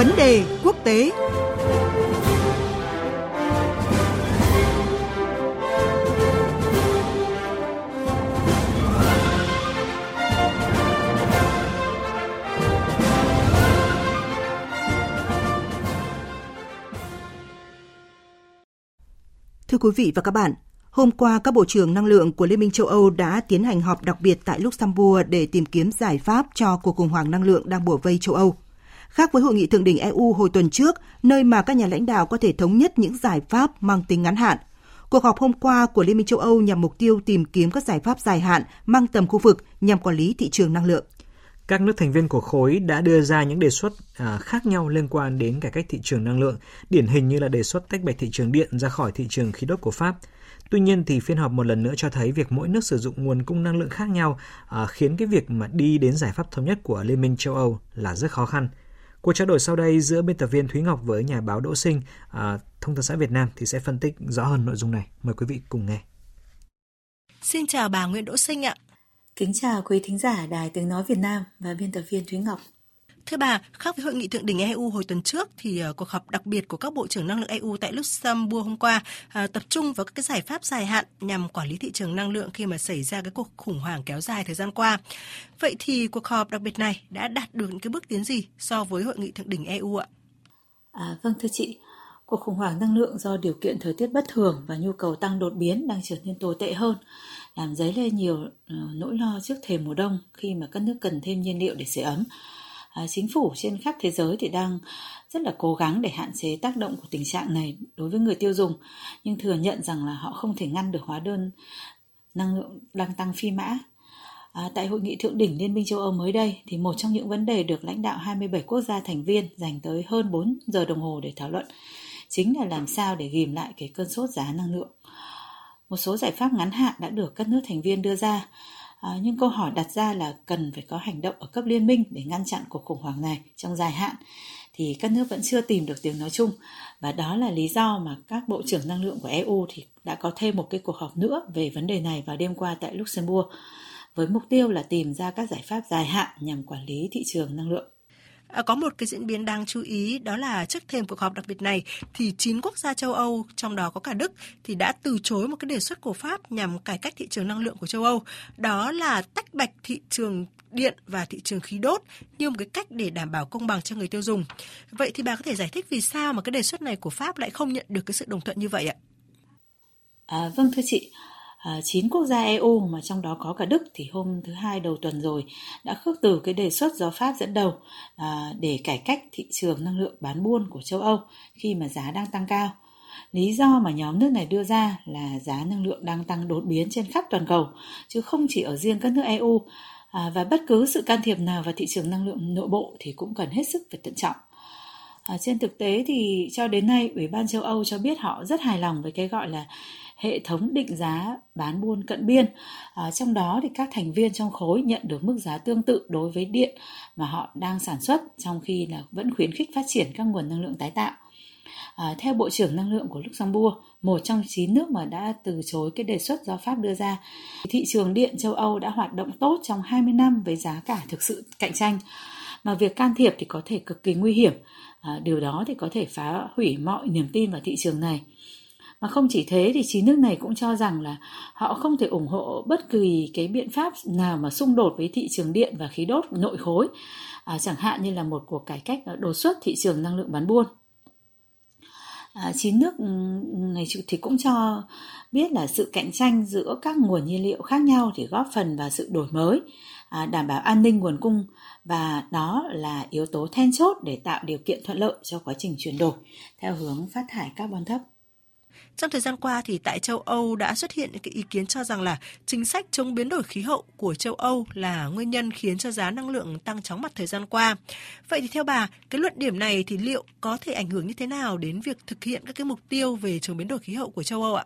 Vấn đề quốc tế Thưa quý vị và các bạn, hôm qua các bộ trưởng năng lượng của Liên minh châu Âu đã tiến hành họp đặc biệt tại Luxembourg để tìm kiếm giải pháp cho cuộc khủng hoảng năng lượng đang bủa vây châu Âu. Khác với hội nghị thượng đỉnh EU hồi tuần trước, nơi mà các nhà lãnh đạo có thể thống nhất những giải pháp mang tính ngắn hạn. Cuộc họp hôm qua của Liên minh châu Âu nhằm mục tiêu tìm kiếm các giải pháp dài hạn mang tầm khu vực nhằm quản lý thị trường năng lượng. Các nước thành viên của khối đã đưa ra những đề xuất à, khác nhau liên quan đến cải cách thị trường năng lượng, điển hình như là đề xuất tách bạch thị trường điện ra khỏi thị trường khí đốt của Pháp. Tuy nhiên thì phiên họp một lần nữa cho thấy việc mỗi nước sử dụng nguồn cung năng lượng khác nhau à, khiến cái việc mà đi đến giải pháp thống nhất của Liên minh châu Âu là rất khó khăn. Cuộc trao đổi sau đây giữa biên tập viên Thúy Ngọc với nhà báo Đỗ Sinh, à, Thông tấn xã Việt Nam thì sẽ phân tích rõ hơn nội dung này. Mời quý vị cùng nghe. Xin chào bà Nguyễn Đỗ Sinh ạ. Kính chào quý thính giả Đài Tiếng Nói Việt Nam và biên tập viên Thúy Ngọc. Thưa bà, khác với hội nghị thượng đỉnh EU hồi tuần trước thì ờ, cuộc họp đặc biệt của các bộ trưởng năng lượng EU tại Luxembourg hôm qua ờ, tập trung vào các cái giải pháp dài hạn nhằm quản lý thị trường năng lượng khi mà xảy ra cái cuộc khủng hoảng kéo dài thời gian qua. Vậy thì cuộc họp đặc biệt này đã đạt được những cái bước tiến gì so với hội nghị thượng đỉnh EU ạ? À, vâng thưa chị, cuộc khủng hoảng năng lượng do điều kiện thời tiết bất thường và nhu cầu tăng đột biến đang trở nên tồi tệ hơn làm dấy lên nhiều ờ, nỗi lo trước thềm mùa đông khi mà các nước cần thêm nhiên liệu để sưởi ấm Ờ, chính phủ trên khắp thế giới thì đang rất là cố gắng để hạn chế tác động của tình trạng này đối với người tiêu dùng. Nhưng thừa nhận rằng là họ không thể ngăn được hóa đơn năng lượng đang tăng phi mã. À, tại hội nghị thượng đỉnh Liên minh châu Âu mới đây thì một trong những vấn đề được lãnh đạo 27 quốc gia thành viên dành tới hơn 4 giờ đồng hồ để thảo luận chính là làm sao để ghim lại cái cơn sốt giá năng lượng. Một số giải pháp ngắn hạn đã được các nước thành viên đưa ra. Ờ, à, nhưng câu hỏi đặt ra là cần phải có hành động ở cấp liên minh để ngăn chặn cuộc khủng hoảng này trong dài hạn thì các nước vẫn chưa tìm được tiếng nói chung và đó là lý do mà các bộ trưởng năng lượng của EU thì đã có thêm một cái cuộc họp nữa về vấn đề này vào đêm qua tại Luxembourg với mục tiêu là tìm ra các giải pháp dài hạn nhằm quản lý thị trường năng lượng. À, có một cái diễn biến đáng chú ý đó là trước thềm cuộc họp đặc biệt này thì 9 quốc gia châu Âu trong đó có cả Đức thì đã từ chối một cái đề xuất của Pháp nhằm cải cách thị trường năng lượng của châu Âu đó là tách bạch thị trường điện và thị trường khí đốt như một cái cách để đảm bảo công bằng cho người tiêu dùng. Vậy thì bà có thể giải thích vì sao mà cái đề xuất này của Pháp lại không nhận được cái sự đồng thuận như vậy ạ? À, vâng thưa chị, Ờ, 9 quốc gia EU mà trong đó có cả Đức thì hôm thứ hai đầu tuần rồi đã khước từ cái đề xuất do Pháp dẫn đầu ờ, để cải cách thị trường năng lượng bán buôn của châu Âu khi mà giá đang tăng cao. Lý do mà nhóm nước này đưa ra là giá năng lượng đang tăng đột biến trên khắp toàn cầu chứ không chỉ ở riêng các nước EU à, ờ, và bất cứ sự can thiệp nào vào thị trường năng lượng nội bộ thì cũng cần hết sức phải thận trọng. À, trên thực tế thì cho đến nay Ủy ban châu Âu cho biết họ rất hài lòng với cái gọi là hệ thống định giá bán buôn cận biên. À, trong đó thì các thành viên trong khối nhận được mức giá tương tự đối với điện mà họ đang sản xuất trong khi là vẫn khuyến khích phát triển các nguồn năng lượng tái tạo. À, theo Bộ trưởng Năng lượng của Luxembourg, một trong 9 nước mà đã từ chối cái đề xuất do Pháp đưa ra, thị trường điện châu Âu đã hoạt động tốt trong 20 năm với giá cả thực sự cạnh tranh. Mà việc can thiệp thì có thể cực kỳ nguy hiểm. À, điều đó thì có thể phá hủy mọi niềm tin vào thị trường này. Mà không chỉ thế thì chính nước này cũng cho rằng là họ không thể ủng hộ bất kỳ cái biện pháp nào mà xung đột với thị trường điện và khí đốt nội khối, à, chẳng hạn như là một cuộc cải cách đột xuất thị trường năng lượng bán buôn. À, chín nước ừ, này thì cũng cho biết là sự cạnh tranh giữa các nguồn nhiên liệu khác nhau thì góp phần vào sự đổi mới, à, đảm bảo an ninh nguồn cung và đó là yếu tố then chốt để tạo điều kiện thuận lợi cho quá trình chuyển đổi theo hướng phát thải carbon thấp. Trong thời gian qua thì tại châu Âu đã xuất hiện những cái ý kiến cho rằng là chính sách chống biến đổi khí hậu của châu Âu là nguyên nhân khiến cho giá năng lượng tăng chóng mặt thời gian qua. Vậy thì theo bà, cái luận điểm này thì liệu có thể ảnh hưởng như thế nào đến việc thực hiện các cái mục tiêu về chống biến đổi khí hậu của châu Âu ạ?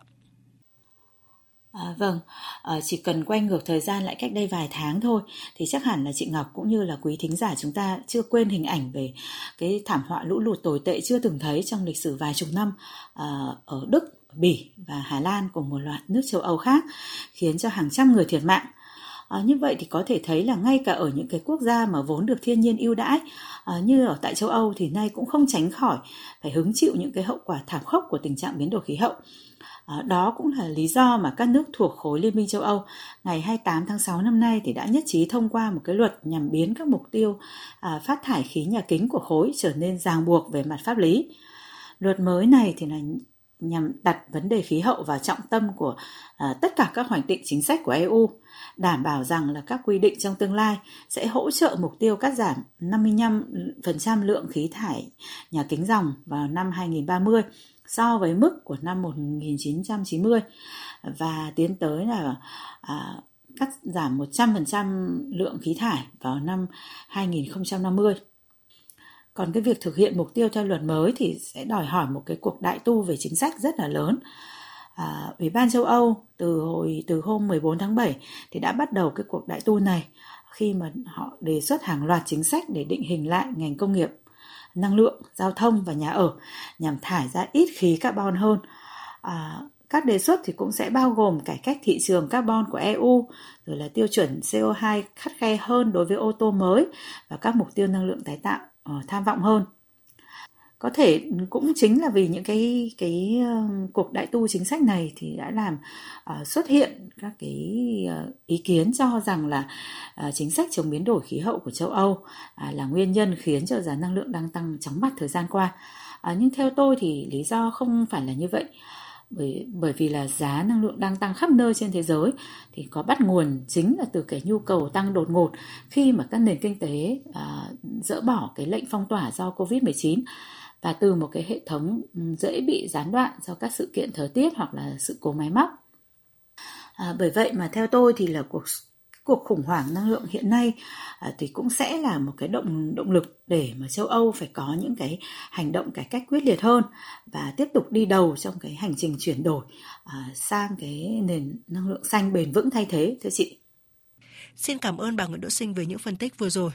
À, vâng, à, chỉ cần quay ngược thời gian lại cách đây vài tháng thôi thì chắc hẳn là chị Ngọc cũng như là quý thính giả chúng ta chưa quên hình ảnh về cái thảm họa lũ lụt tồi tệ chưa từng thấy trong lịch sử vài chục năm à, ở Đức, Bỉ và Hà Lan cùng một loạt nước châu Âu khác khiến cho hàng trăm người thiệt mạng. À, như vậy thì có thể thấy là ngay cả ở những cái quốc gia mà vốn được thiên nhiên ưu đãi à, như ở tại châu Âu thì nay cũng không tránh khỏi phải hứng chịu những cái hậu quả thảm khốc của tình trạng biến đổi khí hậu. Ờ, đó cũng là lý do mà các nước thuộc khối Liên minh châu Âu ngày 28 tháng 6 năm nay thì đã nhất trí thông qua một cái luật nhằm biến các mục tiêu à, phát thải khí nhà kính của khối trở nên ràng buộc về mặt pháp lý. Luật mới này thì là nhằm đặt vấn đề khí hậu vào trọng tâm của à, tất cả các hoạch định chính sách của EU, đảm bảo rằng là các quy định trong tương lai sẽ hỗ trợ mục tiêu cắt giảm 55% lượng khí thải nhà kính dòng vào năm 2030 so với mức của năm 1990 và tiến tới là à, cắt giảm 100% lượng khí thải vào năm 2050. Còn cái việc thực hiện mục tiêu theo luật mới thì sẽ đòi hỏi một cái cuộc đại tu về chính sách rất là lớn. À, Ủy ban châu Âu từ hồi từ hôm 14 tháng 7 thì đã bắt đầu cái cuộc đại tu này khi mà họ đề xuất hàng loạt chính sách để định hình lại ngành công nghiệp năng lượng, giao thông và nhà ở nhằm thải ra ít khí carbon hơn. À, các đề xuất thì cũng sẽ bao gồm cải cách thị trường carbon của EU, rồi là tiêu chuẩn CO2 khắt khe hơn đối với ô tô mới và các mục tiêu năng lượng tái tạo uh, tham vọng hơn có thể cũng chính là vì những cái cái uh, cuộc đại tu chính sách này thì đã làm uh, xuất hiện các cái uh, ý kiến cho rằng là uh, chính sách chống biến đổi khí hậu của châu Âu uh, là nguyên nhân khiến cho giá năng lượng đang tăng chóng mặt thời gian qua. Uh, nhưng theo tôi thì lý do không phải là như vậy bởi bởi vì là giá năng lượng đang tăng khắp nơi trên thế giới thì có bắt nguồn chính là từ cái nhu cầu tăng đột ngột khi mà các nền kinh tế à, dỡ bỏ cái lệnh phong tỏa do Covid-19 và từ một cái hệ thống ừ, dễ bị gián đoạn do các sự kiện thời tiết hoặc là sự cố máy móc. À, bởi vậy mà theo tôi thì là cuộc cuộc khủng hoảng năng lượng hiện nay à, thì cũng sẽ là một cái động động lực để mà châu Âu phải có những cái hành động cải cách quyết liệt hơn và tiếp tục đi đầu trong cái hành trình chuyển đổi à, sang cái nền năng lượng xanh bền vững thay thế thưa chị. Xin cảm ơn bà Nguyễn Đỗ Sinh với những phân tích vừa rồi.